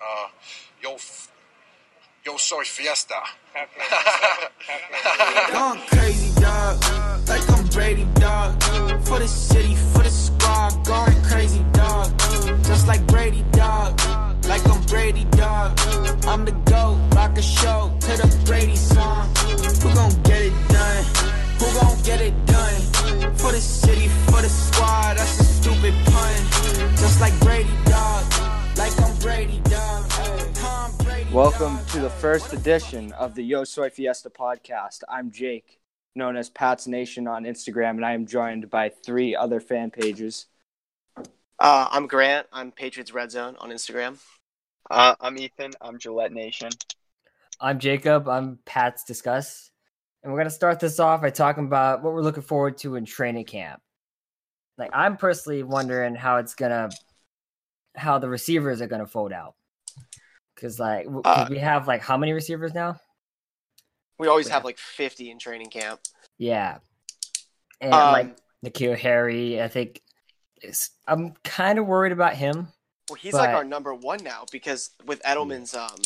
Uh, yo, yo, soy fiesta. Going crazy, dog. Like I'm Brady, dog. For the city, for the squad. Going crazy, dog. Just like Brady, dog. Like I'm Brady, dog. I'm the GOAT. Rock a show to the Brady song. Who gon' get it done? Who gon' get it done? For the city, for the squad. That's Welcome to the first edition of the Yo Soy Fiesta podcast. I'm Jake, known as Pat's Nation on Instagram, and I am joined by three other fan pages. Uh, I'm Grant. I'm Patriots Red Zone on Instagram. Uh, I'm Ethan. I'm Gillette Nation. I'm Jacob. I'm Pat's Discuss. And we're going to start this off by talking about what we're looking forward to in training camp. Like, I'm personally wondering how it's going to, how the receivers are going to fold out. Because, like, Uh, we have, like, how many receivers now? We always Yeah. have like 50 in training camp. Yeah. And, Um, like, N'Keal Harry, I think, is, I'm kind of worried about him. Well, he's like our number one now because with Edelman's um,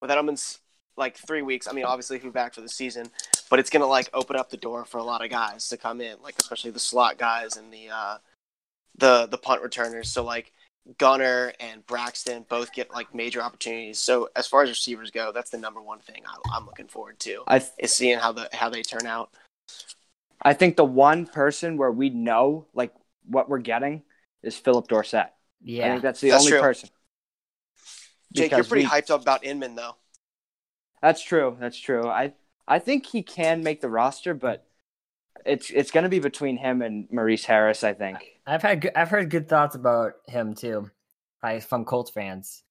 with Edelman's like three weeks. I mean, obviously he'll be back for the season, but it's gonna like open up the door for a lot of guys to come in, like especially the slot guys and the uh, the the punt returners. So like Gunner and Braxton both get like major opportunities. So as far as receivers go, that's the number one thing I, I'm looking forward to I th- is seeing how the how they turn out. I think the one person where we know like what we're getting is Phillip Dorsett. I Yeah. think that's the That's only true. person. Jake, you're pretty we- hyped up about Inman though. That's true. That's true. I I think he can make the roster, but it's it's going to be between him and Maurice Harris. I think. I've had good, I've heard good thoughts about him too, by from Colts fans.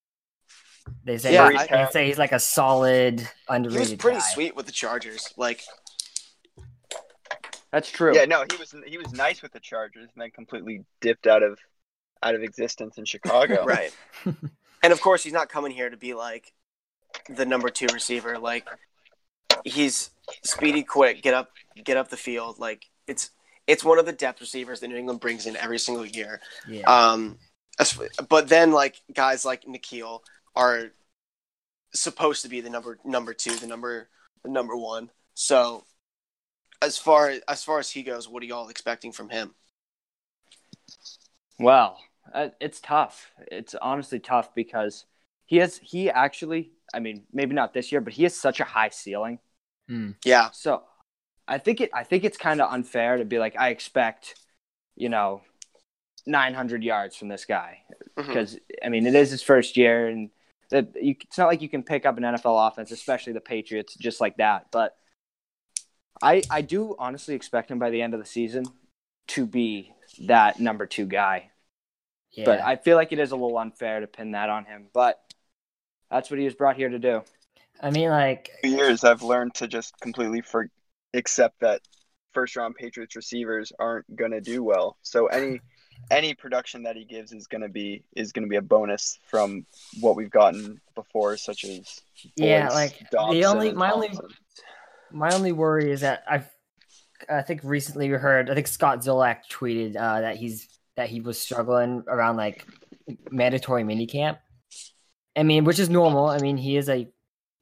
They say Yeah, they say he's like a solid He underrated. was pretty guy. sweet with the Chargers. Like That's true. Yeah, no, he was he was nice with the Chargers, and then completely dipped out of out of existence in Chicago. Right. and of course, he's not coming here to be like the number two receiver. Like he's speedy, quick, get up, get up the field. Like it's it's one of the depth receivers that New England brings in every single year. Yeah. Um, but then like guys like N'Keal are supposed to be the number number two, the number the number one. So as far as far as he goes, what are y'all expecting from him? Well, uh, it's tough. It's honestly tough because he has he actually. I mean, maybe not this year, but he has such a high ceiling. Hmm. Yeah, So I think it I think it's kind of unfair to be like I expect, you know, 900 yards from this guy mm-hmm. because I mean it is his first year and that you, it's not like you can pick up an NFL offense, especially the Patriots, just like that. But I I do honestly expect him by the end of the season to be that number two guy. yeah. But I feel like it is a little unfair to pin that on him. But that's what he was brought here to do. I mean, like, years, I've learned to just completely for accept that first round Patriots receivers aren't gonna do well. So any any production that he gives is gonna be is gonna be a bonus from what we've gotten before, such as yeah, Boyce, like the only my only my only worry is that I've I think recently we heard I think Scott Zolak tweeted uh, that he's that he was struggling around like mandatory minicamp. I mean, which is normal. I mean, he is a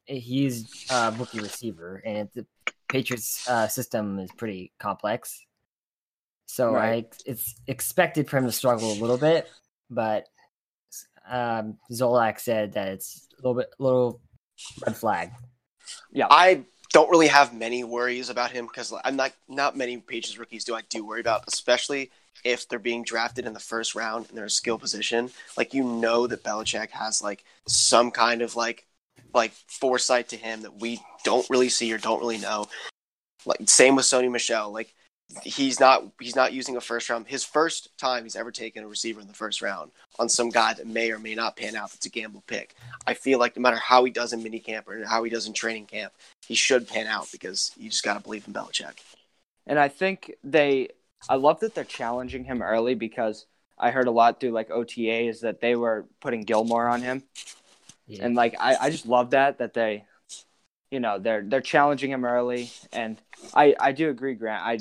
he's a rookie receiver, and it, the Patriots uh, system is pretty complex. So Right. I, it's expected for him to struggle a little bit, but um, Zolak said that it's a little bit little red flag. Yeah, I don't really have many worries about him because I'm not not many Patriots rookies do I do worry about, especially if they're being drafted in the first round and they're a skill position. Like you know that Belichick has like some kind of like like foresight to him that we don't really see or don't really know. Like same with Sony Michel. Like he's not he's not using a first round. His first time he's ever taken a receiver in the first round on some guy that may or may not pan out. That's a gamble pick. I feel like no matter how he does in minicamp or how he does in training camp, he should pan out because you just got to believe in Belichick. And I think they, I love that they're challenging him early because I heard a lot through like OTAs that they were putting Gilmore on him, Yeah. and like I, I just love that that they, you know, they're they're challenging him early, and I I do agree, Grant. I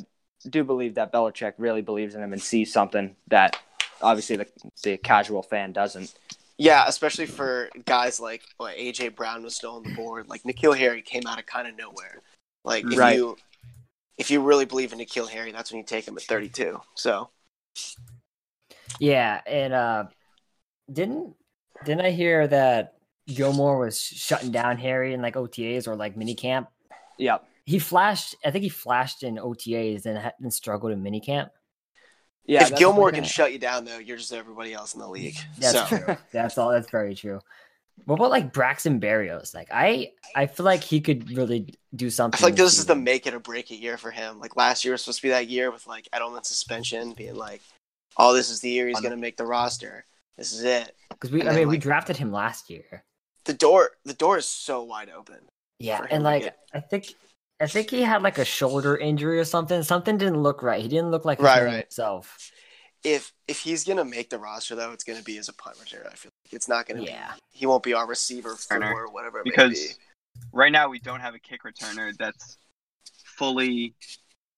do believe that Belichick really believes in him and sees something that obviously the the casual fan doesn't. Yeah, especially for guys like well, AJ Brown was still on the board. Like N'Keal Harry came out of kind of nowhere. Like if Right. you if you really believe in N'Keal Harry, that's when you take him at 32. So Yeah, and uh didn't didn't I hear that Gilmore was shutting down Harry in like OTAs or like minicamp? Yeah. He flashed. I think he flashed in OTAs and, ha- and struggled in minicamp. Yeah. if Gilmore can shut you down, though, you're just everybody else in the league. That's so true. That's all. That's very true. What about like Braxton Berrios? Like I, I feel like he could really do something. I something. feel like this is the make it or break it year for him. Like last year was supposed to be that year with like Edelman suspension, being like, "Oh, this is the year he's going to make the roster. This is it." because we. and I then, mean, we like- drafted him last year. The door, the door is so wide open. Yeah, and like get- I think, I think he had like a shoulder injury or something. Something didn't look right. He didn't look like Right, right. self. If if he's going to make the roster, though, it's going to be as a punt returner. I feel like it's not going to Yeah. be. He won't be our receiver four Returner. or whatever it may because be. right now we don't have a kick returner that's fully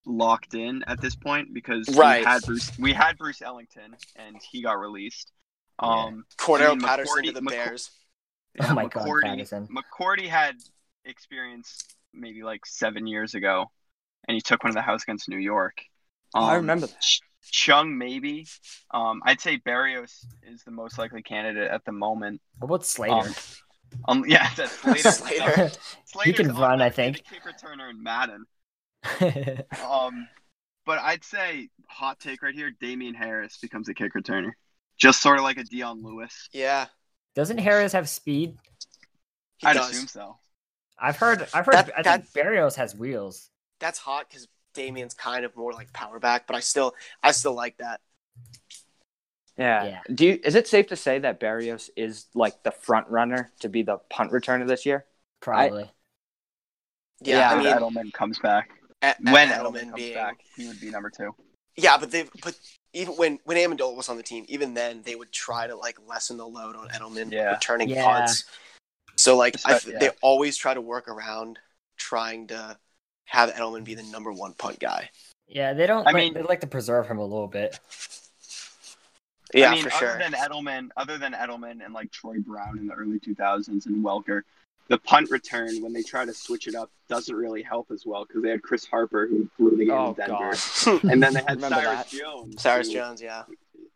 locked in at this point because Right. we had Bruce we had Bruce Ellington and he got released. Um Cordarrelle I mean, Patterson to the McCour- Bears. Oh my God, McCourty- Patterson. McCourty had experience maybe like seven years ago, and he took one of the house against New York. Oh, I Um, remember that. Ch- Chung maybe. Um, I'd say Berrios is the most likely candidate at the moment. What about Slater? Um, yeah, that's Slater. Slater. He can Slater's run, I think. the Kick returner in Madden. Um, but I'd say hot take right here: Damien Harris becomes a kick returner, just sort of like a Dion Lewis. Yeah, Doesn't Harris have speed? he I'd does. assume so. I've heard. I've heard. That- I that- think Berrios has wheels. That's hot because Damien's kind of more like power back, but I still, I still like that. Yeah. Yeah. Do you, is it safe to say that Berrios is like the front runner to be the punt returner this year? Probably. Yeah, Yeah, I When mean, Edelman comes back. A- When Edelman Edelman comes being, back, he would be number two. yeah, but they've but even when when Amendola was on the team, even then they would try to like lessen the load on Edelman Yeah. returning Yeah. punts. So like, I, Espe- yeah. they always try to work around trying to have Edelman be the number one punt guy. Yeah, they don't. I like, mean- they like to preserve him a little bit. Yeah, I mean, for other sure. than Edelman, other than Edelman and like Troy Brown in the early 2000s and Welker, the punt return when they try to switch it up doesn't really help as well because they had Chris Harper who blew the game Oh in Denver, God. and then they had Cyrus that. Jones. Cyrus who- Jones, yeah.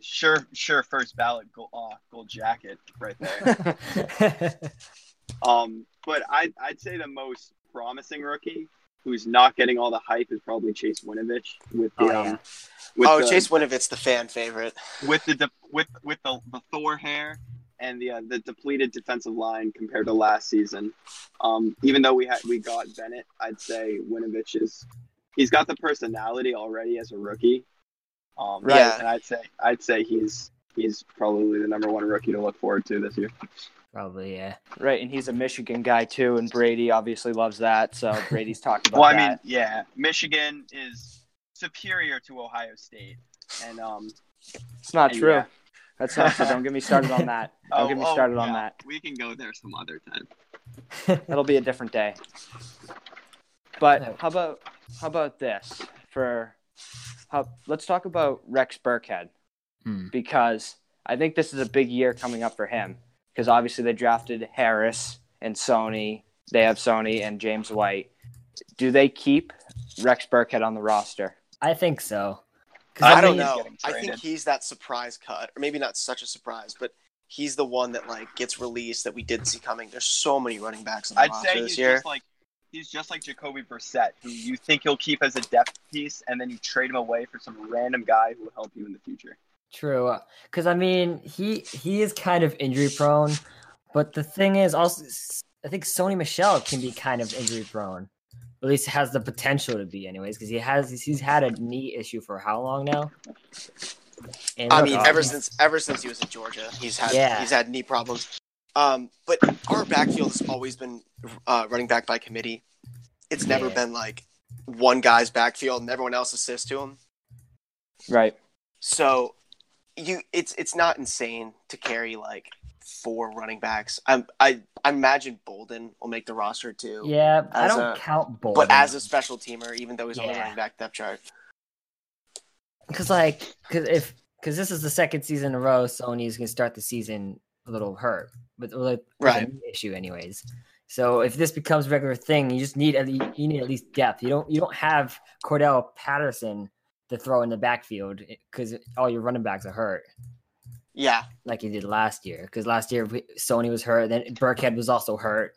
Sure, sure, first ballot gold, uh, gold jacket right there. um, but I'd I'd say the most promising rookie who's not getting all the hype is probably Chase Winovich with the Oh, um, yeah. with oh, the, Chase Winovich's the fan favorite. with the de- with with the, the Thor hair and the uh, the depleted defensive line compared to last season. Um, even though we had we got Bennett, I'd say Winovich is he's got the personality already as a rookie. Um, Right. And I'd say I'd say he's he's probably the number one rookie to look forward to this year. Probably, yeah. right, and he's a Michigan guy too, and Brady obviously loves that. So Brady's talking about Well, I that. mean, yeah, Michigan is superior to Ohio State, and um, it's not true. yeah. That's not true. Don't get me started on that. Don't oh, get me oh, started on that. We can go there some other time. That'll be a different day. But how about how about this for how let's talk about Rex Burkhead Hmm. because I think this is a big year coming up for him because obviously they drafted Harris and Sony. They have Sony and James White. Do they keep Rex Burkhead on the roster? I think so. 'Cause, I, I don't know. I think he's that surprise cut, or maybe not such a surprise, but he's the one that like gets released that we didn't see coming. There's so many running backs on the I'd say this he's year. just like he's just like Jacoby Brissett, who you think you'll keep as a depth piece, and then you trade him away for some random guy who will help you in the future. True, uh, because I mean he he is kind of injury prone, but the thing is also I think Sony Michel can be kind of injury prone. At least has the potential to be, anyways, because he has he's had a knee issue for how long now? And I mean, ever since ever since he was in Georgia, he's had Yeah. he's had knee problems. Um, but our backfield has always been uh, running back by committee. It's never Yeah. been like one guy's backfield and everyone else assists to him. Right. So you, it's it's not insane to carry like four running backs. I I, I imagine Bolden will make the roster too. yeah, I don't a- count Bolden, But as a special teamer, even though he's on the running back depth chart, because like because if because this is the second season in a row Sony's gonna start the season a little hurt but with Right. issue, anyways. So if this becomes a regular thing, you just need at least, you need at least depth. You don't you don't have Cordarrelle Patterson to throw in the backfield because all your running backs are hurt Yeah, like he did last year. Because last year Sony was hurt, then Burkhead was also hurt.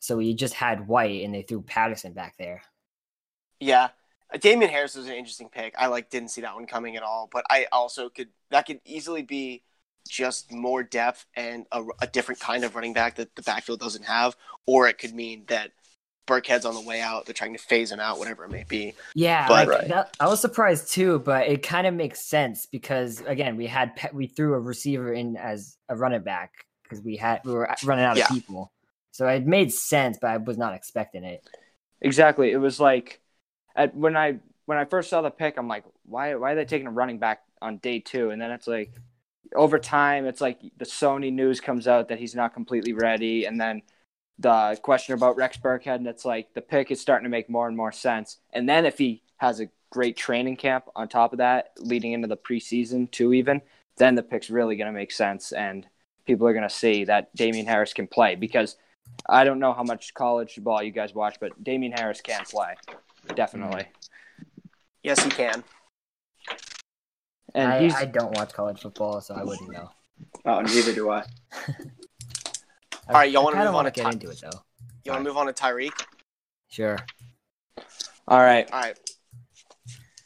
So you just had White and they threw Patterson back there. yeah. Uh, Damien Harris was an interesting pick. I like didn't see that one coming at all, but I also could that could easily be just more depth and a, a different kind of running back that the backfield doesn't have, or it could mean that Burkhead's on the way out. They're trying to phase him out, whatever it may be. Yeah, But- like Right. that, I was surprised too, but it kind of makes sense because again, we had Pe- we threw a receiver in as a running back because we had we were running out Yeah. of people, so it made sense, but I was not expecting it. Exactly. It was like at when I when I first saw the pick, I'm like, why why are they taking a running back on day two? And then it's like over time, it's like the Sony news comes out that he's not completely ready, and then the question about Rex Burkhead, and it's like the pick is starting to make more and more sense. And then if he has a great training camp on top of that, leading into the preseason too, even then the pick's really going to make sense, and people are going to see that Damien Harris can play because I don't know how much college ball you guys watch, but Damien Harris can play, definitely. Yes, he can. And I, I don't watch college football, so I wouldn't know. Oh, neither do I. All right, y'all wanna move on wanna to get Ty- into it though. You want to move on to Tyreek? Sure. all right. All right,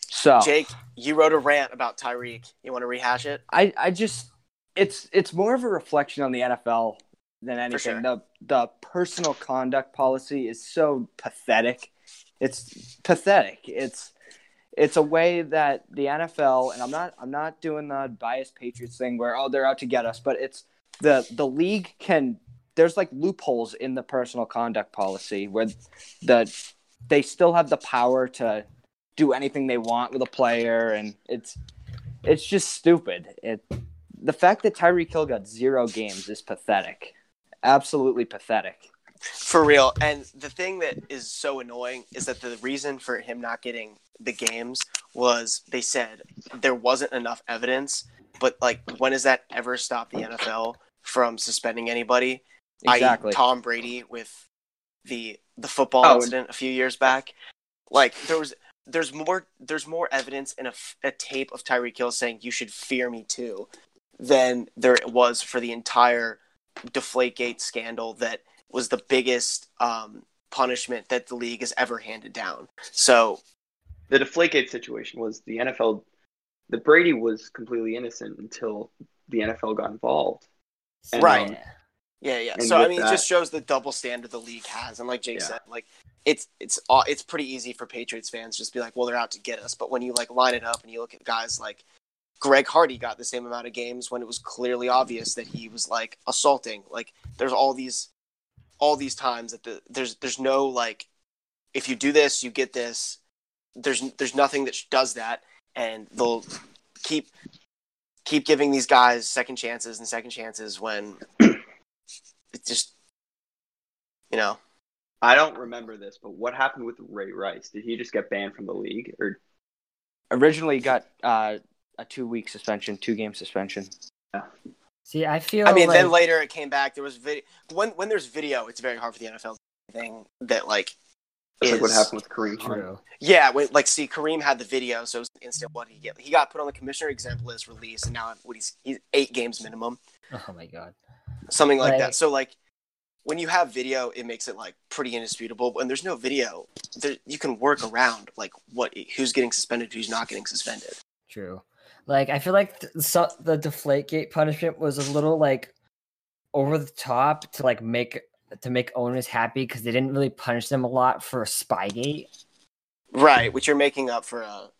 So Jake, you wrote a rant about Tyreek. You want to rehash it? I, I just it's it's more of a reflection on the NFL than anything. sure. The the personal conduct policy is so pathetic. It's pathetic. It's it's a way that the NFL and I'm not I'm not doing the biased Patriots thing where oh they're out to get us, but it's the the league can there's like loopholes in the personal conduct policy where the they still have the power to do anything they want with a player and it's it's just stupid. It the fact that Tyreek Hill got zero games is pathetic. Absolutely pathetic. For real. And the thing that is so annoying is that the reason for him not getting the games was they said there wasn't enough evidence. But like, when has that ever stopped the NFL from suspending anybody? i.e. Exactly. Tom Brady with the the football Oh, and- incident a few years back. Like there was there's more there's more evidence in a, a tape of Tyreek Hill saying you should fear me too than there was for the entire Deflategate scandal that was the biggest um, punishment that the league has ever handed down. So The Deflategate situation was the NFL. The Brady was completely innocent until the NFL got involved. And, Right. um, Yeah, yeah. And So I mean, it just shows the double standard the league has, and like Jake Yeah. said, like it's it's it's pretty easy for Patriots fans just be like, well, they're out to get us. But when you like line it up and you look at guys like Greg Hardy got the same amount of games when it was clearly obvious that he was like assaulting. Like there's all these all these times that the there's there's no like if you do this, you get this. There's there's nothing that does that, and they'll keep keep giving these guys second chances and second chances when it's just you know I don't remember this, but what happened with Ray Rice? Did he just get banned from the league, or Originally got uh, a two week suspension, two game suspension. Yeah. See, I feel. i mean like, then later it came back there was video when when there's video it's very hard for the nfl thing that like just like what is- happened with Kareem True. yeah when, like see kareem had the video so it was instant what did he get he got put on the commissioner exempt list release and now what he's he's eight games minimum Oh my god. Something like Like- that so like when you have video it makes it like pretty indisputable when there's no video there, you can work around like what who's getting suspended who's not getting suspended True. Like I feel like th- so, the Deflategate punishment was a little like over the top to like make to make owners happy because they didn't really punish them a lot for Spygate. right which you're making up for a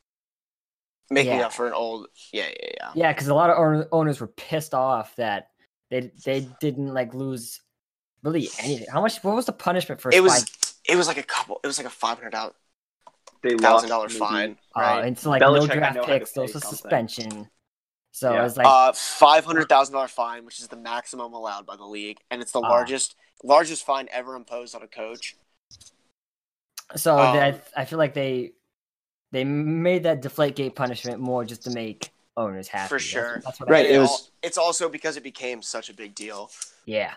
making Yeah. up for an old yeah yeah yeah Yeah, because a lot of owners were pissed off that they they didn't like lose really anything. How much? What was the punishment for? it was Spygate? it was like a couple it was like a five hundred dollars They lost thousand dollar maybe- fine Uh, right it's like no Belichick, I draft know how to picks, pay those a suspension. So Yeah. was like uh five hundred thousand dollar fine which is the maximum allowed by the league and it's the Ah. largest largest fine ever imposed on a coach So Um, that I feel like they they made that Deflategate punishment more just to make owners happy. For That's- sure. That's, what Right, I, And it was- it's also because it became such a big deal. yeah.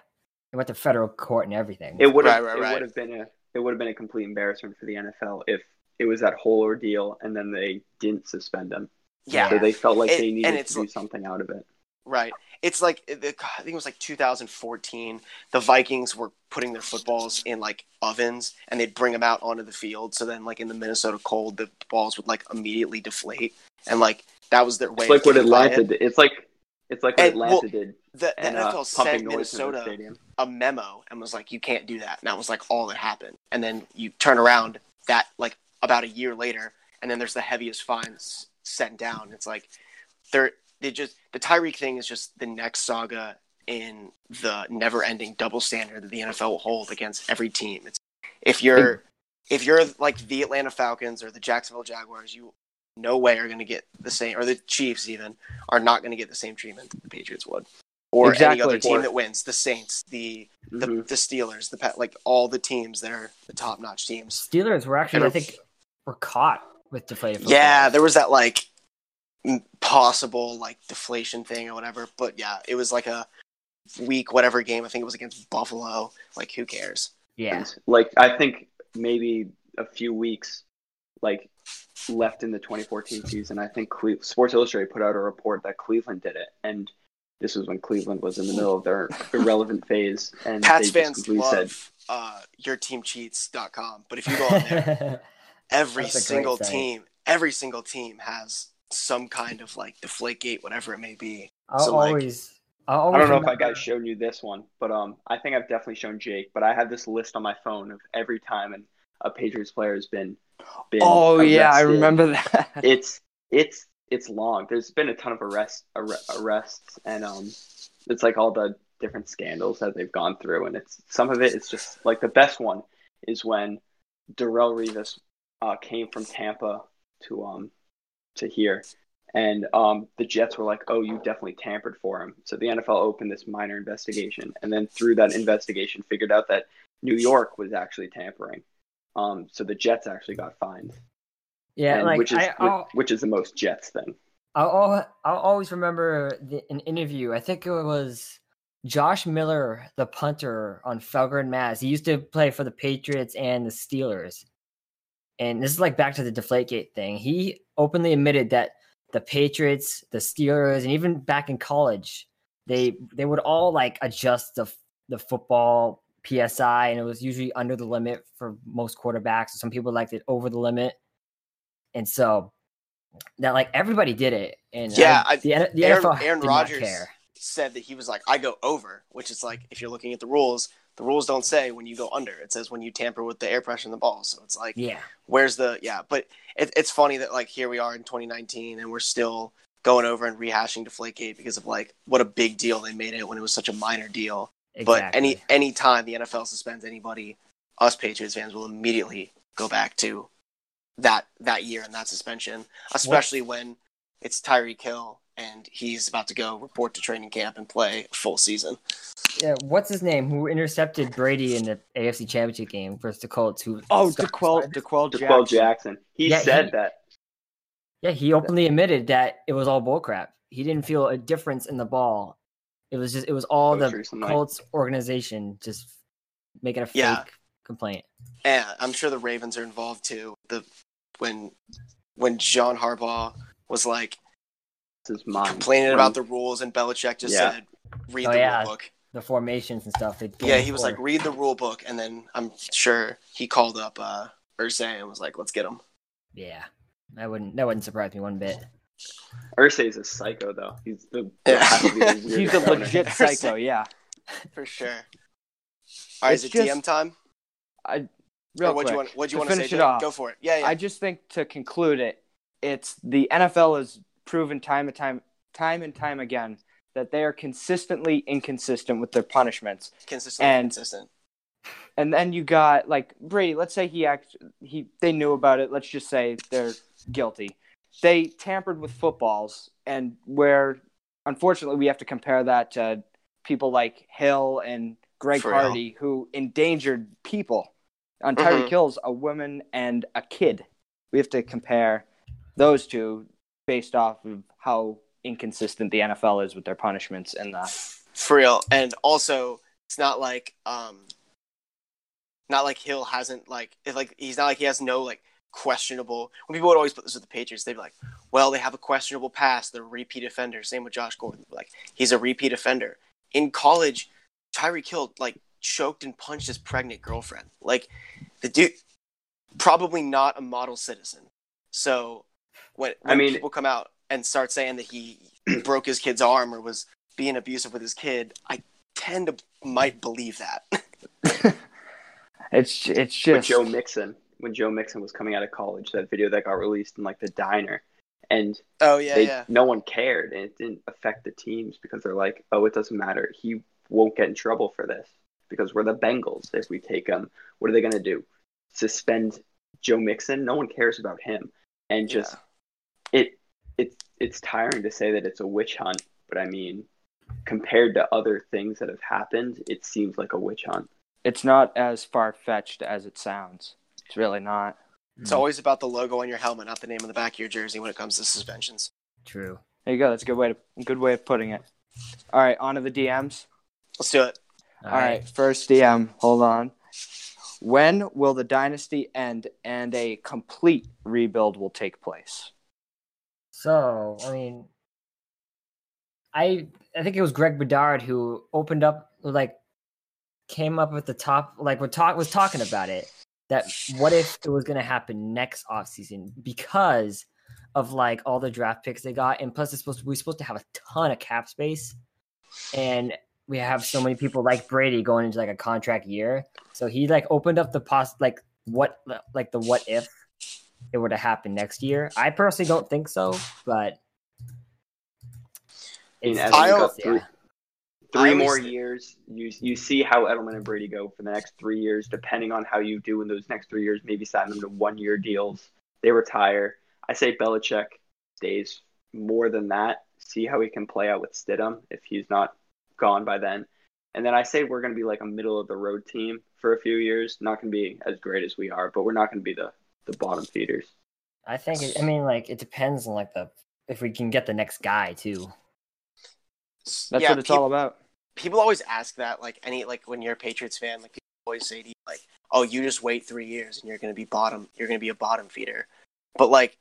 It went to federal court and everything. It would have Right, right, it right. would have been a it would have been a complete embarrassment for the NFL if it was that whole ordeal and then they didn't suspend them. Yeah, So they felt like It- they needed to do something out of it. Right. It's like it- I think it was like 2014. The Vikings were putting their footballs in like ovens, and they'd bring them out onto the field. So then, like in the Minnesota cold, the balls would like immediately deflate, and like that was their way. It's like what Atlanta it. did. It's like it's like what And, Atlanta well, did The, the and uh, NFL pumping sent Minnesota a memo and was like, "You can't do that." And that was like all that happened. And then you turn around that like about a year later, and then there's the heaviest fines sent down. It's like they're they just the Tyreek thing is just the next saga in the never-ending double standard that the NFL will hold against every team. It's if you're if you're like the Atlanta Falcons or the Jacksonville Jaguars, you no way are going to get the same, or the Chiefs even are not going to get the same treatment that the Patriots would, or any other team that wins. The Saints, the the, Mhm. the Steelers, the like all the teams that are the top notch teams. Steelers were actually, I think, were caught with deflated. Yeah, there was that like possible like deflation thing or whatever, but yeah, it was like a week whatever game. I think it was against Buffalo. Like who cares? yeah. Like I think maybe a few weeks like left in the 2014 season. I think Cle- Sports Illustrated put out a report that Cleveland did it, and this was when Cleveland was in the middle of their irrelevant phase, and Pats they just fans completely love said, uh, yourteamcheats.com, but if you go on there, every That's a great single team, every single team has some kind of like deflategate, whatever it may be. I'll So, like- always. I'll always I don't know if I remember- guys showed you this one, but um, I think I've definitely shown Jake. But I have this list on my phone of every time and a Patriots player has been. been Oh yeah, I remember that. It's it's it's long. There's been a ton of arrests arre- arrests, and um, it's like all the different scandals that they've gone through, and it's some of it is just like the best one is when Darrelle Revis uh, came from Tampa to um to here, and um the Jets were like, oh, you definitely tampered for him. So the NFL opened this minor investigation, and then through that investigation, figured out that New York was actually tampering. Um, so the Jets actually got fined, Yeah, and like which is I, which, is the most Jets thing. I'll, I'll, I'll always remember the, an interview. I think it was Josh Miller, the punter on Felger and Mazz. He used to play for the Patriots and the Steelers. And this is like back to the Deflategate thing. He openly admitted that the Patriots, the Steelers, and even back in college, they they would all like adjust the the football PSI, and it was usually under the limit for most quarterbacks. Some people liked it over the limit, and so that like everybody did it. And Yeah, I, the, the Aaron- NFL Aaron Rodgers- Said that he was like, I go over, which is like if you're looking at the rules, the rules don't say when you go under. It says when you tamper with the air pressure in the ball. So it's like Yeah, where's the yeah but it, it's funny that like here we are in 2019 and we're still going over and rehashing deflategate because of like what a big deal they made it when it was such a minor deal exactly. but any any time the nfl suspends anybody us patriots fans will immediately go back to that that year and that suspension especially when it's Tyreek Hill and he's about to go report to training camp and play a full season yeah, what's his name? Who intercepted Brady in the AFC Championship game versus the Colts? Who? Oh, Scott- D'Qwell, D'Qwell Jackson. D'Qwell Jackson. He Yeah, said he- that. Yeah, he openly admitted that it was all bullcrap. He didn't feel a difference in the ball. It was just it was all oh, the recently. Colts organization just making a fake Yeah. complaint. and i'm sure the ravens are involved too the when when john harbaugh was like This is mine. complaining When- about the rules, and Belichick just Yeah. said, "Read Oh, the yeah. rule book." The formations and stuff. Yeah, he was like, "Read the rule book," and then I'm sure he called up uh, Irsay and was like, "Let's get him." yeah, that wouldn't that wouldn't surprise me one bit. Irsay is a psycho, though. He's the. Yeah. has to be the He's a legit psycho. Yeah. For sure. All right, is It's it DM time? I real what quick. you want? What do you to want to say? finish it off, Go for it. Yeah, yeah. I just think to conclude it, it's the NFL has proven time and time, time and time again that they are consistently inconsistent with their punishments. Consistently and- consistent. And then you got like Brady. Let's say he act he they knew about it. Let's just say they're guilty. They tampered with footballs, and where unfortunately we have to compare that to people like Hill and Greg For. Hardy, who endangered people. On Tyreek Mhm. Hill's a woman and a kid. We have to compare those two based off of how inconsistent the NFL is with their punishments and the for real. And also, it's not like um, not like Hill hasn't like if like he's not like he has no like questionable. When people would always put this with the Patriots, they'd be like, "Well, they have a questionable past. They're repeat offender." Same with Josh Gordon. Like he's a repeat offender. In college, Tyreek Hill like choked and punched his pregnant girlfriend. Like the dude, probably not a model citizen. So when, when I mean- people come out and start saying that he broke his kid's arm or was being abusive with his kid, I tend to might believe that. it's it's With just Joe Mixon, when Joe Mixon was coming out of college, that video that got released in like the diner, and oh yeah, they yeah. no one cared, and it didn't affect the teams because they're like, oh, it doesn't matter. He won't get in trouble for this because we're the Bengals. If we take him, what are they gonna do? Suspend Joe Mixon? No one cares about him, and just it it it's tiring to say that it's a witch hunt, but I mean, compared to other things that have happened, it seems like a witch hunt. it's not as far fetched as it sounds. It's really not. It's always about the logo on your helmet, not the name on the back of your jersey when it comes to suspensions. True. There you go. That's a good way to good way of putting it. All right, on to the DMs. Let's do it. All right, first DM. Hold on. When will the dynasty end and a complete rebuild will take place? So, I mean, I I think it was Greg Bedard who opened up, like, came up with the top, like, was talk was talking about it. That what if it was going to happen next offseason because of like all the draft picks they got, and plus it's supposed to, we're supposed to have a ton of cap space, and we have so many people like Brady going into like a contract year. So he like opened up the pos like what like the what if it were to happen next year. I personally don't think so, but I mean, it's- as I we go don't- through yeah. three I more always- years, you you see how Edelman and Brady go for the next three years, depending on how you do in those next three years. Maybe sign them to one year deals. They retire. I say Belichick stays more than that. See how he can play out with Stidham if he's not gone by then. And then I say we're going to be like a middle of the road team for a few years. Not going to be as great as we are, but we're not going to be the the bottom feeders. I think it, I mean like it depends on like the if we can get the next guy too. That's yeah, what it's peop- all about. people always ask that like any like when you're a Patriots fan, like people always say to you like, "Oh, you just wait three years and you're going to be bottom. You're going to be a bottom feeder." But like,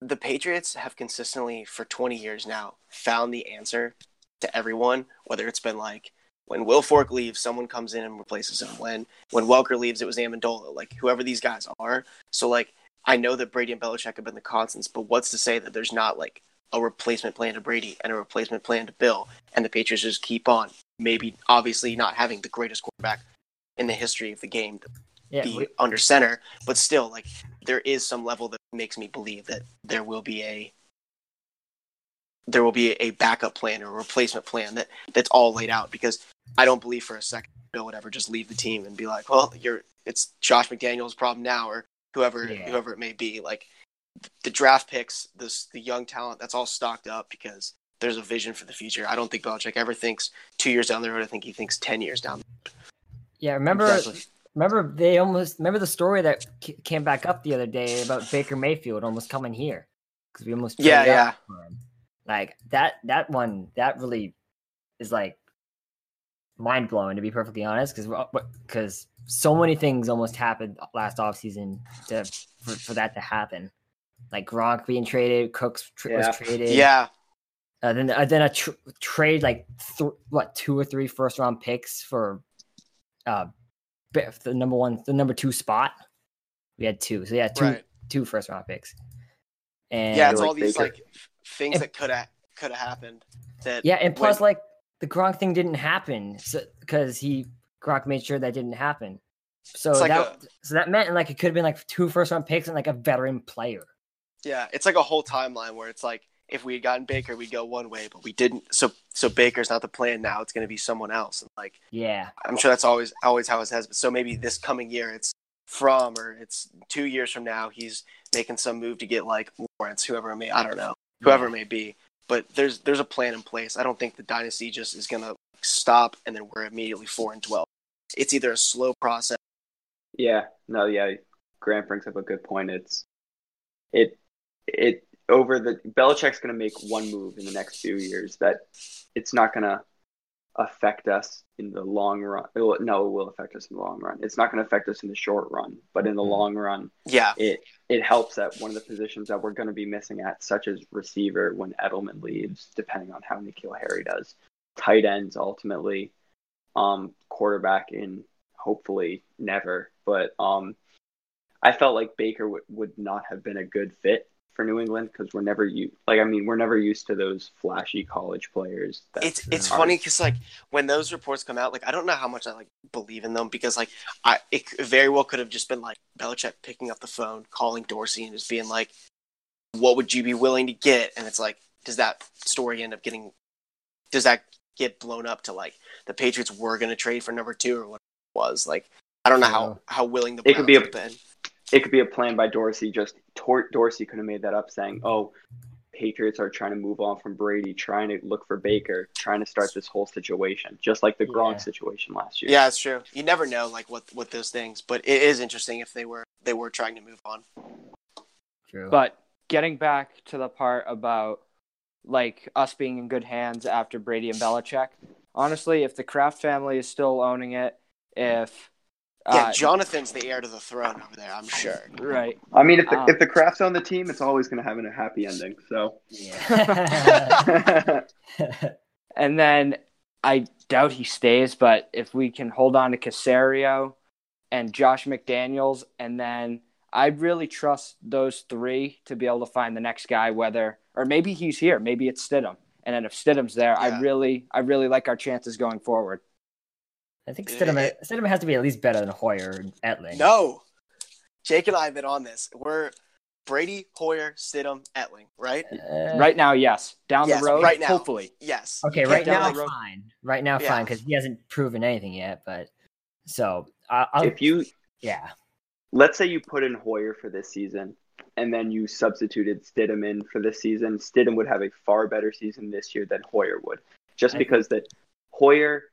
the Patriots have consistently for 20 years now found the answer to everyone. Whether it's been like when Wilfork leaves, someone comes in and replaces him. When when Welker leaves, it was Amendola. Like whoever these guys are. So like, I know that Brady and Belichick have been the constants, but what's to say that there's not like a replacement plan to Brady and a replacement plan to Bill, and the Patriots just keep on. Maybe obviously not having the greatest quarterback in the history of the game to Yeah, be we- under center, but still, like there is some level that makes me believe that there will be a there will be a backup plan or a replacement plan that that's all laid out because I don't believe for a second Bill would ever just leave the team and be like, well, you're it's Josh McDaniel's problem now or whoever Yeah. whoever it may be. Like the draft picks, this the young talent, that's all stocked up because there's a vision for the future. I don't think Belichick ever thinks two years down the road. I think he thinks ten years down. yeah. Remember, Exactly. remember they almost remember the story that came back up the other day about Baker Mayfield almost coming here because we almost Yeah, yeah. for him. Like that that one that really is like mind blowing to be perfectly honest because because so many things almost happened last offseason to for, for that to happen. Like Gronk being traded, Cooks tr- Yeah. was traded. Yeah, Uh, then uh, then a tr- trade like th- what two or three first round picks for uh bi- the number one the number two spot. We had two, so yeah, two right. two first round picks. And yeah, it's like all these Baker. like things And- that could have could have happened. That yeah, and plus when- like the Gronk thing didn't happen because he Gronk made sure that didn't happen. So like that so that meant like it could have been like two first round picks and like a veteran player. yeah, it's like a whole timeline where it's like if we had gotten Baker, we'd go one way, but we didn't. So so Baker's not the plan now. It's going to be someone else. And like Yeah, I'm sure that's always always how it has But So maybe this coming year it's from or it's two years from now he's making some move to get like Lawrence, whoever it may I don't know, whoever it may be. But there's there's a plan in place. I don't think the dynasty just is gonna stop and then we're immediately four and twelve. It's either a slow process. Yeah, no, yeah. Grant brings up a good point. It's it it over the Belichick's to make one move in the next few years that it's not to affect us in the long run. It will, no, it will affect us in the long run. It's not going to affect us in the short run, but in the Mhm. long run, Yeah. it it helps at one of the positions that we're going to be missing at, such as receiver when Edelman leaves, depending on how N'Keal Harry does. Tight ends ultimately, um, quarterback in hopefully never, but um, I felt like Baker w- would not have been a good fit for New England because we're never u- like I mean we're never used to those flashy college players. That It's it's true. funny because like when those reports come out, like I don't know how much I like believe in them because like I it very well could have just been like Belichick picking up the phone, calling Dorsey, and just being like, "What would you be willing to get?" And it's like, does that story end up getting? Does that get blown up to like the Patriots were going to trade for number two or what it was? Like I don't know how how willing the It could be Browns a- have been. It could be a plan by Dorsey. Just Tor- Dorsey could have made that up, saying, "Oh, Patriots are trying to move on from Brady, trying to look for Baker, trying to start this whole situation, just like the Gronk Yeah. situation last year." Yeah, it's true. You never know like what what those things, but it is interesting if they were they were trying to move on. True. But getting back to the part about like us being in good hands after Brady and Belichick, honestly, if the Kraft family is still owning it, if Yeah, uh, Jonathan's the heir to the throne over there. I'm sure. right, I mean, if the, Um, if the Krafts on the team, it's always going to have a happy ending. So, yeah. and then I doubt he stays, but if we can hold on to Caserio and Josh McDaniels, and then I'd really trust those three to be able to find the next guy, whether or maybe he's here, maybe it's Stidham, and then if Stidham's there, Yeah. I really, I really like our chances going forward. I think Yeah, Stidham, it- Stidham has to be at least better than Hoyer and Etling. No, Jake and I have been on this. We're Brady, Hoyer, Stidham, Etling, right? Uh, Right now, yes. Down Yes, the road, right now. hopefully. Yes. Okay, right now do, fine. Right now Yeah. fine because he hasn't proven anything yet. But so I, I'll, if you yeah, let's say you put in Hoyer for this season, and then you substituted Stidham in for this season, Stidham would have a far better season this year than Hoyer would, just because that Hoyer.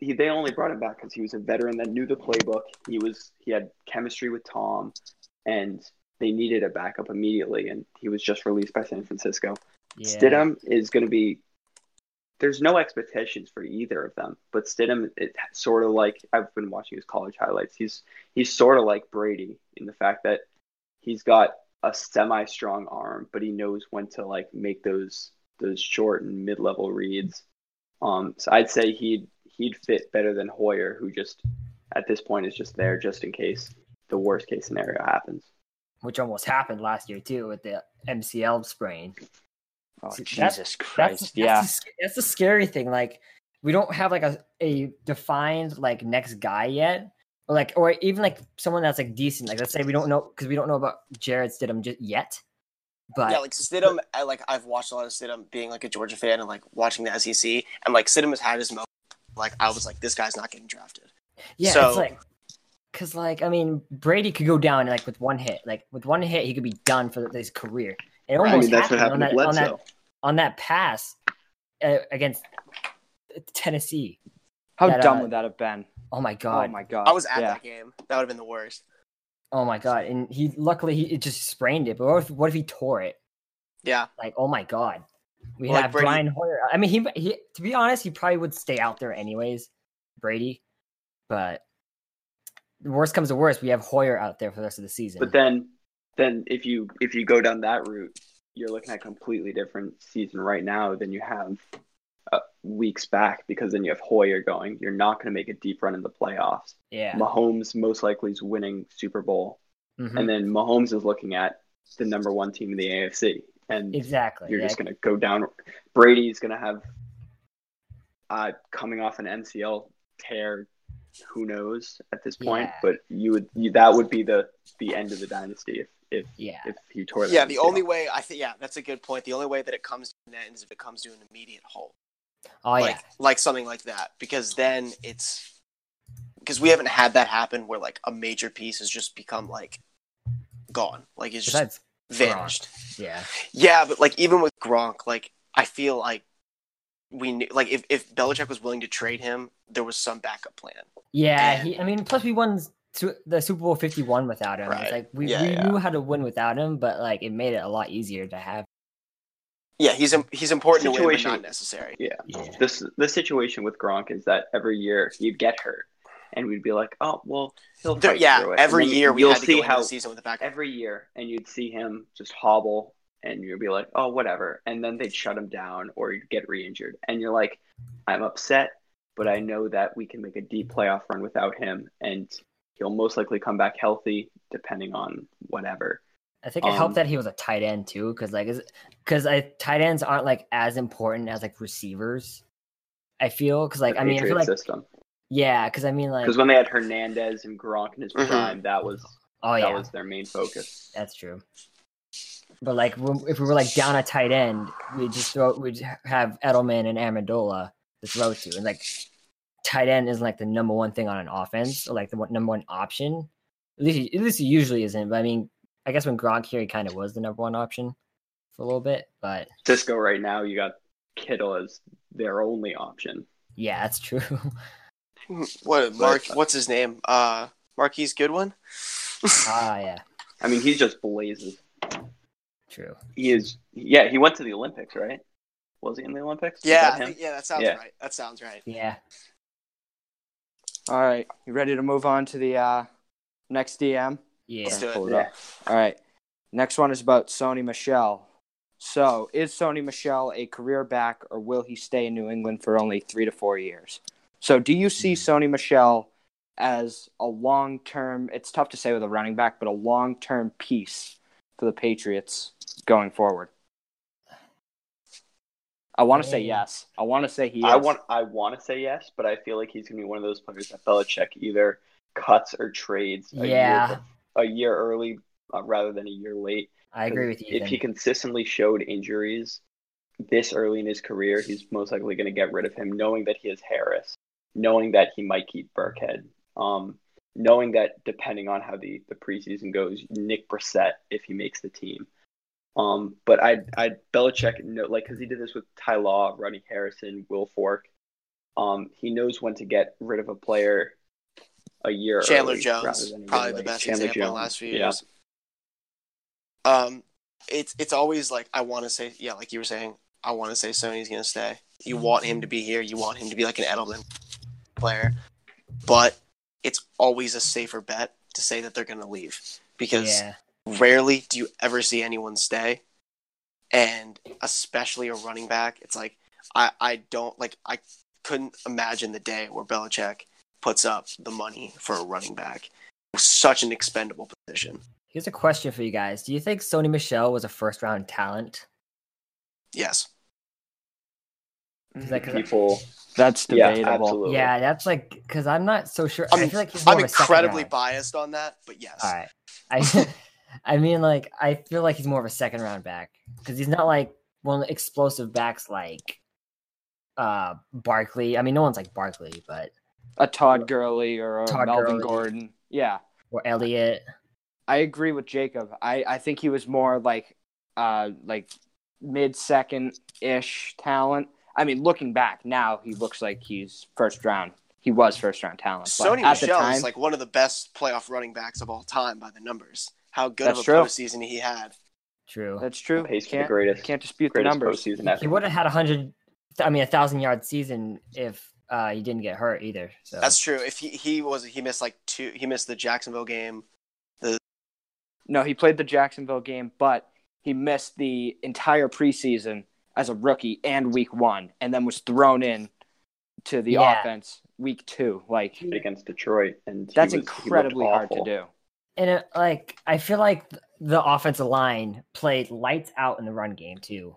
He, they only brought him back because he was a veteran that knew the playbook. He was he had chemistry with Tom, and they needed a backup immediately. And he was just released by San Francisco. yeah. Stidham is going to be. There's no expectations for either of them, but Stidham, it sort of like I've been watching his college highlights. He's he's sort of like Brady in the fact that he's got a semi-strong arm, but he knows when to like make those those short and mid-level reads. Um, so I'd say he'd he'd fit better than Hoyer, who just at this point is just there just in case the worst case scenario happens. which almost happened last year too with the MCL sprain. Oh, See, Jesus That's, Christ. that's, yeah. the, sc- that's the scary thing. Like we don't have like a, a defined like next guy yet, or like or even like someone that's like decent. Like let's say we don't know because we don't know about Jarrett Stidham just yet. But Yeah, like Stidham. I like I've watched a lot of Stidham being like a Georgia fan and like watching the SEC, and like Stidham has had his moment. Like I was like, this guy's not getting drafted. Yeah, So- it's like because like I mean Brady could go down like with one hit, like with one hit he could be done for his career. It almost I mean, that's what happened, happened on, that, on that on that pass uh, against Tennessee. How that, dumb uh, would that have been? Oh my god! Oh my god. I was at yeah. that game. That would have been the worst. Oh my god! And he luckily he it just sprained it. But what if what if he tore it? Yeah, Like oh my god, we like have Brady- Brian Hoyer. I mean he he to be honest he probably would stay out there anyways, Brady. But the worst comes to worst, we have Hoyer out there for the rest of the season. But then, then if you if you go down that route, you're looking at a completely different season right now than you have uh, weeks back because then you have Hoyer going. You're not going to make a deep run in the playoffs. yeah, Mahomes most likely is winning Super Bowl, Mhm. and then Mahomes is looking at the number one team in the AFC, and exactly. you're yeah. just going to go down. Brady's going to have uh, coming off an MCL tear. Who knows at this point? Yeah. But you would you, that would be the the end of the dynasty if if yeah. if he tore that. yeah. The MCL. only way I think, yeah, that's a good point. The only way that it comes to an end is if it comes to an immediate halt, Oh like yeah. like something like that, because then it's because we haven't had that happen where like a major piece has just become like gone, like it's just Besides, vanished. yeah. Yeah, but like even with Gronk, like I feel like we knew, like if if Belichick was willing to trade him, there was some backup plan. Yeah, And- he, I mean, plus we won the Super Bowl 51 without him. Right. It's like we, Yeah, we yeah. knew how to win without him, but like it made it a lot easier to have. Yeah, he's he's important to win, but Situation- not necessary. Yeah. Yeah. This the situation with Gronk is that every year he'd get hurt, and we'd be like, oh well, he'll There- fight yeah, through it. every And then year we you'll had to see go how the season with a back. every year, and you'd see him just hobble, and you'd be like, oh whatever, and then they'd shut him down or he'd get re-injured, and you're like, I'm upset, but I know that we can make a deep playoff run without him, and he'll most likely come back healthy, depending on whatever. I think it Um, helped that he was a tight end too, because like, because I tight ends aren't like as important as like receivers. I feel because like I mean I feel like system. Yeah, because I mean like Because when they had Hernandez and Gronk in his Mhm. prime, that was oh yeah, that yeah, was their main focus. that's true. But like if we were like down a tight end, we just throw we would have Edelman and Amendola to throw to, and like tight end isn't like the number one thing on an offense or like the one, number one option. At least at least he usually isn't. But I mean, I guess when Gronk here, he kind of was the number one option for a little bit. But Cisco right now, you got Kittle as their only option. yeah, that's true. What Mark? But- What's his name? Uh, Marquise Goodwin. ah, yeah, I mean, he just blazes. true. He is, yeah. He went to the Olympics, right? Was he in the Olympics? Yeah, that him? yeah, that sounds Yeah. right. That sounds right. Yeah. All right, you ready to move on to the uh, next DM? Yeah. Let's do it. Pull Yeah. All right. Next one is about Sony Michel. So, is Sony Michel a career back, or will he stay in New England for only three to four years? So, do you see Sony Michel as a long term? It's tough to say with a running back, but a long term piece for the Patriots going forward. I want to say yes. I want to say he. Is. I want, I want to say yes, but I feel like he's gonna be one of those players that Belichick either cuts or trades a Yeah. year, a year early uh, rather than a year late. I agree with you. If he consistently showed injuries this early in his career, he's most likely going to get rid of him, knowing that he has Harris, knowing that he might keep Burkhead, um, knowing that depending on how the, the preseason goes, Nick Brossette if he makes the team. Um, but I I Belichick know like because he did this with Ty Law, Ronnie Harrison, Wilfork. Um, he knows when to get rid of a player a year. Chandler Jones, probably the late. best Chandler example in the Jones, last few yeah. years. Um, it's it's always like I want to say, yeah, like you were saying, I want to say Sony's gonna stay. You want him to be here. You want him to be like an Edelman player, but it's always a safer bet to say that they're gonna leave because yeah. rarely do you ever see anyone stay, and especially a running back. It's like I I don't like I couldn't imagine the day where Belichick puts up the money for a running back. Such an expendable position. Here's a question for you guys. Do you think Sony Michel was a first round talent? Yes. 'Cause, like, 'cause People, That's yeah, debatable. absolutely. yeah, that's like because I'm not so sure. i I'm, feel like he's more I'm of a second incredibly biased on that, but yes. All right. I I mean, like I feel like he's more of a second round back because he's not like one of the explosive backs like uh Barkley. I mean, no one's like Barkley, but A Todd Gurley or a Todd Melvin Gurley. Gordon. Yeah. or Elliott. I agree with Jacob. I, I think he was more like uh like mid second ish talent. I mean, looking back now, he looks like he's first round. He was first round talent. Sony at the Michel time, is like one of the best playoff running backs of all time by the numbers. How good of a true. postseason he had. True. that's true. pace for the Can't, greatest, can't dispute the numbers. postseason He would have had a hundred. I mean, a thousand yard season if uh he didn't get hurt either. So That's true. If he, he was he missed like two he missed the Jacksonville game. The no, he played the Jacksonville game, but he missed the entire preseason as a rookie and week one, and then was thrown in to the Yeah. offense week two. Like against Detroit, and that's was- incredibly hard to do. and it, like I feel like the offensive line played lights out in the run game too.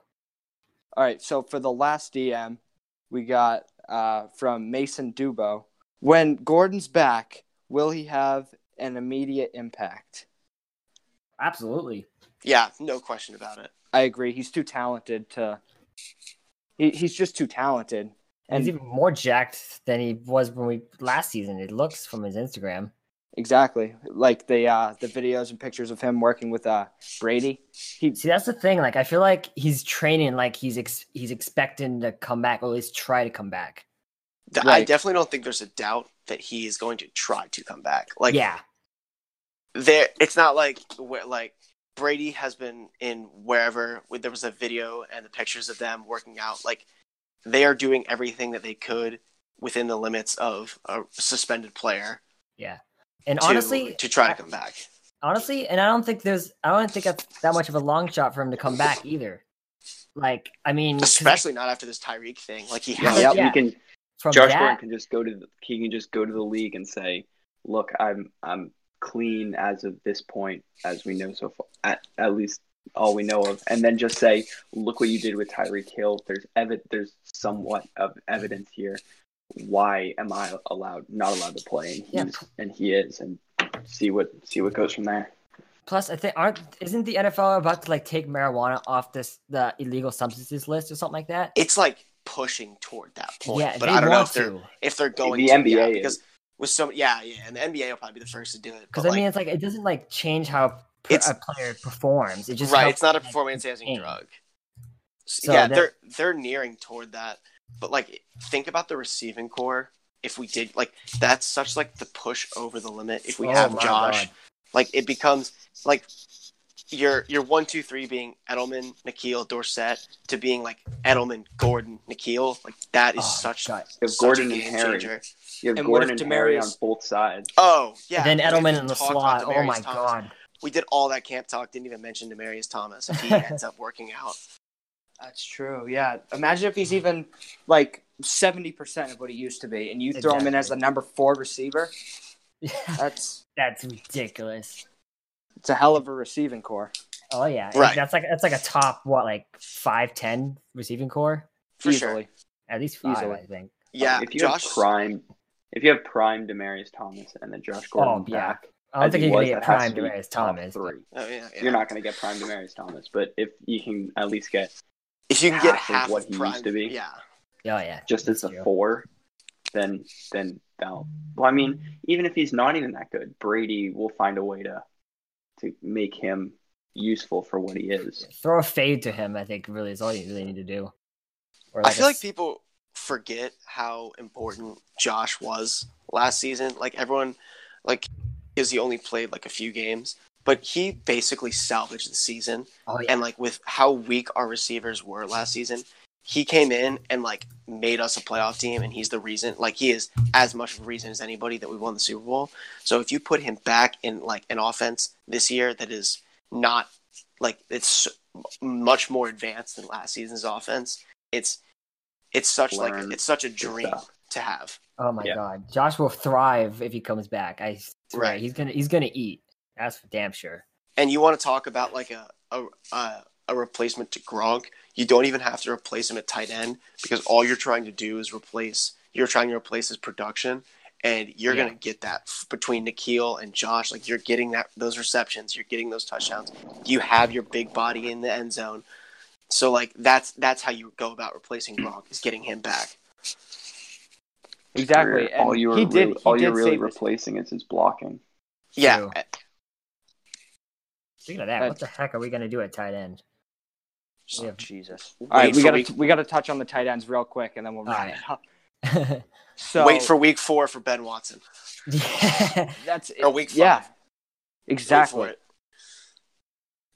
All right, so for the last DM, we got uh, from Mason Dubo. When Gordon's back, will he have an immediate impact? Absolutely. Yeah, no question about it. I agree. He's too talented to. He, he's just too talented. And And he's even more jacked than he was when we last season. It looks from his Instagram. exactly like the uh, the videos and pictures of him working with uh, Brady. He See, that's the thing. Like, I feel like he's training like he's ex- he's expecting to come back, or at least try to come back. th- I definitely don't think there's a doubt that he is going to try to come back. Like, yeah, there, it's not like like Brady has been in wherever. There was a video and the pictures of them working out. Like, they are doing everything that they could within the limits of a suspended player Yeah, and to, honestly, to try to come back. honestly, and I don't think there's, I don't think that's that much of a long shot for him to come back either. Like, I mean, Especially not after this Tyreek thing. Like he Yeah, has. Yep. Yeah. he can. from Josh that, Gordon can just go to the. He can just go to the league and say, "Look, I'm I'm clean as of this point, as we know so far. At, at least all we know of, and then just say, "Look what you did with Tyreek Hill. There's evi- There's somewhat of evidence here. Why am I allowed not allowed to play? And he's Yeah. and he is, and see what see what goes from there. Plus, I think aren't isn't the NFL about to like take marijuana off this the illegal substances list or something like that? It's like pushing toward that point. yeah, but I don't know if they're to. if they're going The to, NBA yeah, is. With so yeah yeah and the NBA will probably be the first to do it. Because I mean, it's like it doesn't like change how per- a player performs. It just right, it's not a like, performance enhancing drug. So yeah, they're they're nearing toward that. But like think about the receiving core. If we did like that's such like the push over the limit. If we Oh have Josh, God. like it becomes like your your one two three being Edelman, N'Keal, Dorsett to being like Edelman, Gordon, N'Keal. Like that is Oh, such, God. You have such Gordon a and game Harry. changer. You have And what Gordon if and Harry on both sides. Oh yeah. And then Edelman didn't in the slot. Oh my Thomas. god. We did all that camp talk. Didn't even mention Demaryius Thomas if he ends up working out. That's true. Yeah. Imagine if he's even like seventy percent of what he used to be, and you throw him in as the number four receiver. That's That's ridiculous. It's a hell of a receiving core. Oh yeah, Right. That's like that's like a top what like five ten receiving core, For sure. at least five, Easily. I think. Yeah, if you Josh. have prime, if you have prime Demaryius Thomas and then Josh oh, Gordon Oh, yeah. back, I don't think he you're gonna get prime to be Demaryius top Thomas. Three. Oh yeah, yeah. You're not going to get prime Demaryius Thomas, but if you can at least get If you can get half of what of he used to be. yeah. Oh yeah, just as a true. four, then then that'll. Well, I mean, even if he's not even that good, Brady will find a way to to make him useful for what he is. Throw a fade to him. I think really is all you really need to do. Or I a feel like people forget how important Josh was last season. Like everyone, like because he only played like a few games, but he basically salvaged the season. oh yeah, And like with how weak our receivers were last season, he came in and like made us a playoff team, and he's the reason. Like he is as much of a reason as anybody that we won the Super Bowl. So if you put him back in like an offense this year that is not like it's much more advanced than last season's offense, it's it's such like it's such a dream stuff. to have. oh my yeah. god, Josh will thrive if he comes back. I swear, Right. he's gonna he's gonna eat. That's for damn sure. And you want to talk about like a a a, a replacement to Gronk? You don't even have to replace him at tight end because all you're trying to do is replace. You're trying to replace his production, and you're Yeah. gonna get that between N'Keal and Josh. Like you're getting that those receptions, you're getting those touchdowns. You have your big body in the end zone, so like that's that's how you go about replacing Gronk is getting him back. Exactly. Where And all you're he did. really, he all you're really save us. replacing is his blocking. Yeah, True. Speaking of that, Uh, what the heck are we gonna do at tight end? Oh, Yeah. Jesus. Wait All right, we got to we got to touch on the tight ends real quick, and then we'll All wrap right. it up. So wait for week four for Ben Watson that's it. or week five. Yeah, exactly.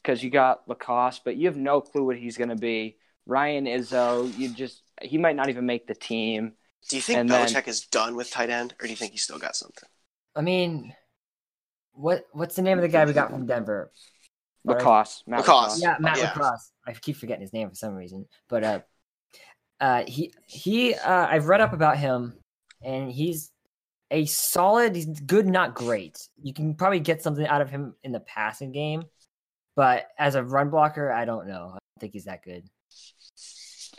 Because you got LaCosse, but you have no clue what he's going to be. Ryan Izzo, you just he might not even make the team. Do you think And then- Belichick is done with tight end, or do you think he's still got something? I mean, what what's the name of the guy we got from Denver? Right. LaCosse, Matt LaCosse. Yeah, Matt Yeah. Lacrosse. I keep forgetting his name for some reason, but uh, uh, he he uh, I've read up about him, and he's a solid. He's good, not great. You can probably get something out of him in the passing game, but as a run blocker, I don't know. I don't think he's that good.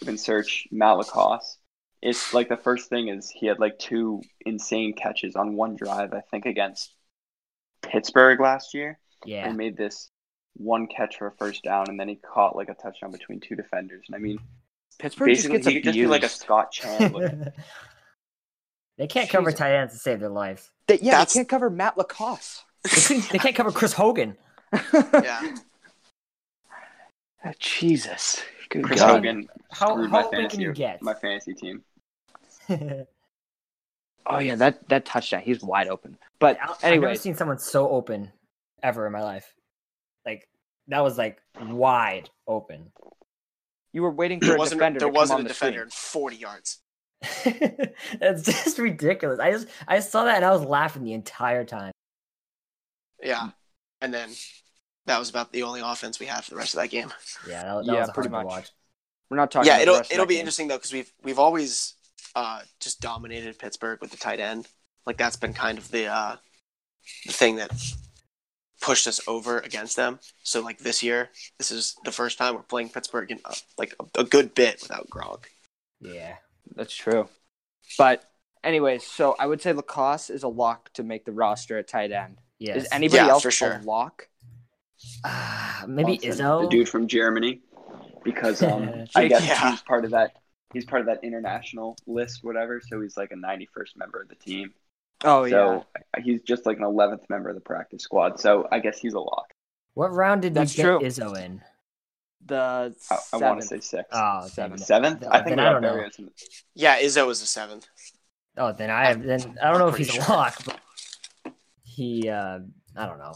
You can search Matt LaCosse. It's like the first thing is he had like two insane catches on one drive, I think against Pittsburgh last year, Yeah, and made this one catch for a first down, and then he caught like a touchdown between two defenders. And I mean, Pittsburgh just gets he could just be like a. Scott Chandler. they can't cover Jesus. tight ends to save their life. They- yeah, That's- they can't cover Matt LaCosse. They, they can't cover Chris Hogan. Yeah. Uh, Jesus. Good Chris God. Hogan How- screwed how my open can fantasy you get? my fantasy team. Oh yeah, that that touchdown, he's wide open. But anyway, I've never seen someone so open ever in my life. Like that was like wide open. you were waiting for There a wasn't defender. there to wasn't on a the defender screen. in 40 yards. That's just ridiculous. I just I saw that and I was laughing the entire time. Yeah, and then that was about the only offense we had for the rest of that game. Yeah, that, that Yeah, was pretty hard much. to watch. We're not talking. yeah, about it'll rest it'll that be game. interesting though because we've we've always uh, just dominated Pittsburgh with the tight end. Like that's been kind of the uh, the thing that pushed us over against them. So like this year, this is the first time we're playing Pittsburgh in uh, like a, a good bit without Gronk. Yeah. That's true. But anyways, so I would say LaCosse is a lock to make the roster at tight end. Yes. Is anybody Yeah, else for sure. a lock? Ah, maybe Johnson, Izzo? the dude from Germany, because um, I- I guess Yeah. he's part of that. He's part of that international list, whatever. So he's like a 91st member of the team. Oh yeah, so he's just like an 11th member of the practice squad. So I guess he's a lock. What round did That's we get true. Izzo in? the I, I want to say six. Oh, Seven. Seventh? I think then I don't know. Berrios in Yeah, Izzo was the seventh. Oh, then I have. Then I don't know if pretty he's a lock, but he. uh I don't know.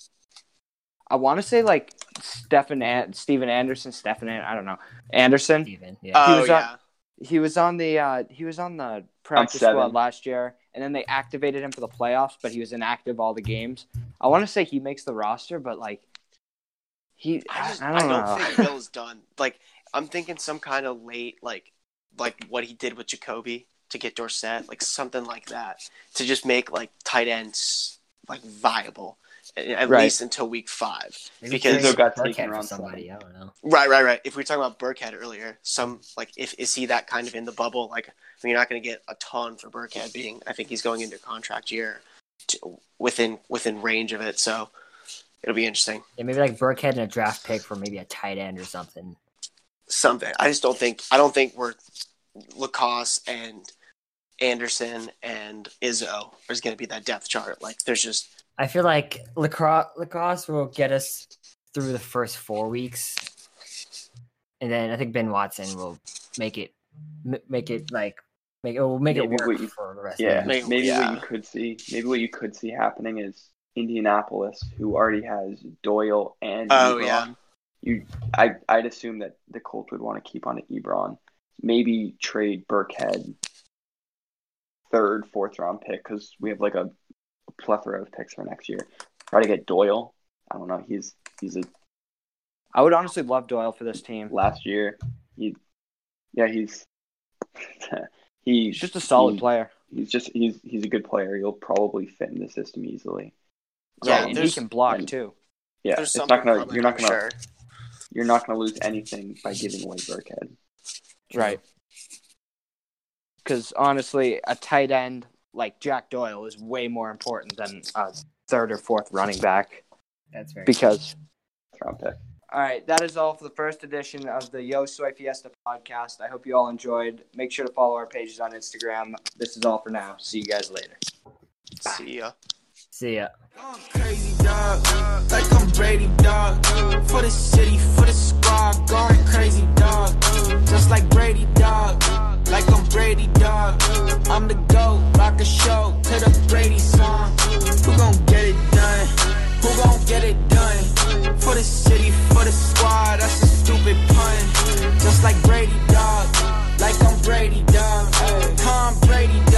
I want to say like Stephen An- Stephen Anderson, Stephen An- I don't know Anderson. Steven. Yeah. Oh was on- yeah, He was on the uh, he was on the practice squad last year, and then they activated him for the playoffs, but he was inactive all the games. I want to say he makes the roster, but like he, I, I, just, I I don't don't, know. think Bill's done. Like I'm thinking some kind of late like like what he did with Jacoby to get Dorsett, like something like that, to just make like tight ends like viable at Right. least until week five. Maybe because- trade got taken around somebody. I don't know. Right, right, right. If we were talking about Burkhead earlier, some like if is he that kind of in the bubble? Like, I mean, you're not going to get a ton for Burkhead being. I think he's going into contract year, to, within within range of it. So it'll be interesting. Yeah, maybe like Burkhead and a draft pick for maybe a tight end or something. Something. I just don't think. I don't think we're LaCosse and Anderson and Izzo is going to be that depth chart. Like, there's just I feel like lacrosse lacrosse will get us through the first four weeks, and then I think Ben Watson will make it m- make it like make it will make it Maybe work what you- for the rest. Yeah, of the Maybe- maybe yeah. what you could see, maybe what you could see happening is Indianapolis, who already has Doyle and Oh, Ebron. yeah. You, I, I'd assume that the Colts would want to keep on Ebron. Maybe trade Burkhead, third, fourth round pick because we have like a, a plethora of picks for next year. Try to get Doyle. I don't know. He's he's a I would honestly love Doyle for this team. last year. He, yeah, he's he, He's just a solid he- player. He's just he's he's a good player. He'll probably fit in the system easily. Yeah, right, and he can block and- too. Yeah, there's it's not gonna you're not gonna sure. you're not gonna lose anything by giving away Burkhead. Right. Because honestly, a tight end like Jack Doyle is way more important than a third or fourth running back. That's very Because, Round pick. all right, that is all for the first edition of the Yo Soy Fiesta podcast. I hope you all enjoyed. Make sure to follow our pages on Instagram. This is all for now. See you guys later. See ya. See ya. I'm crazy, dog. Like I'm Brady, dog. For the city, for the squad, going crazy, dog. Just like Brady, dog like I'm Brady, dog. I'm the GOAT, rock a show to the Brady song. Who gon' get it done? Who gon' get it done? For the city, for the squad, that's a stupid pun. Just like Brady, dog. Like I'm Brady, dog. Tom Brady, dog.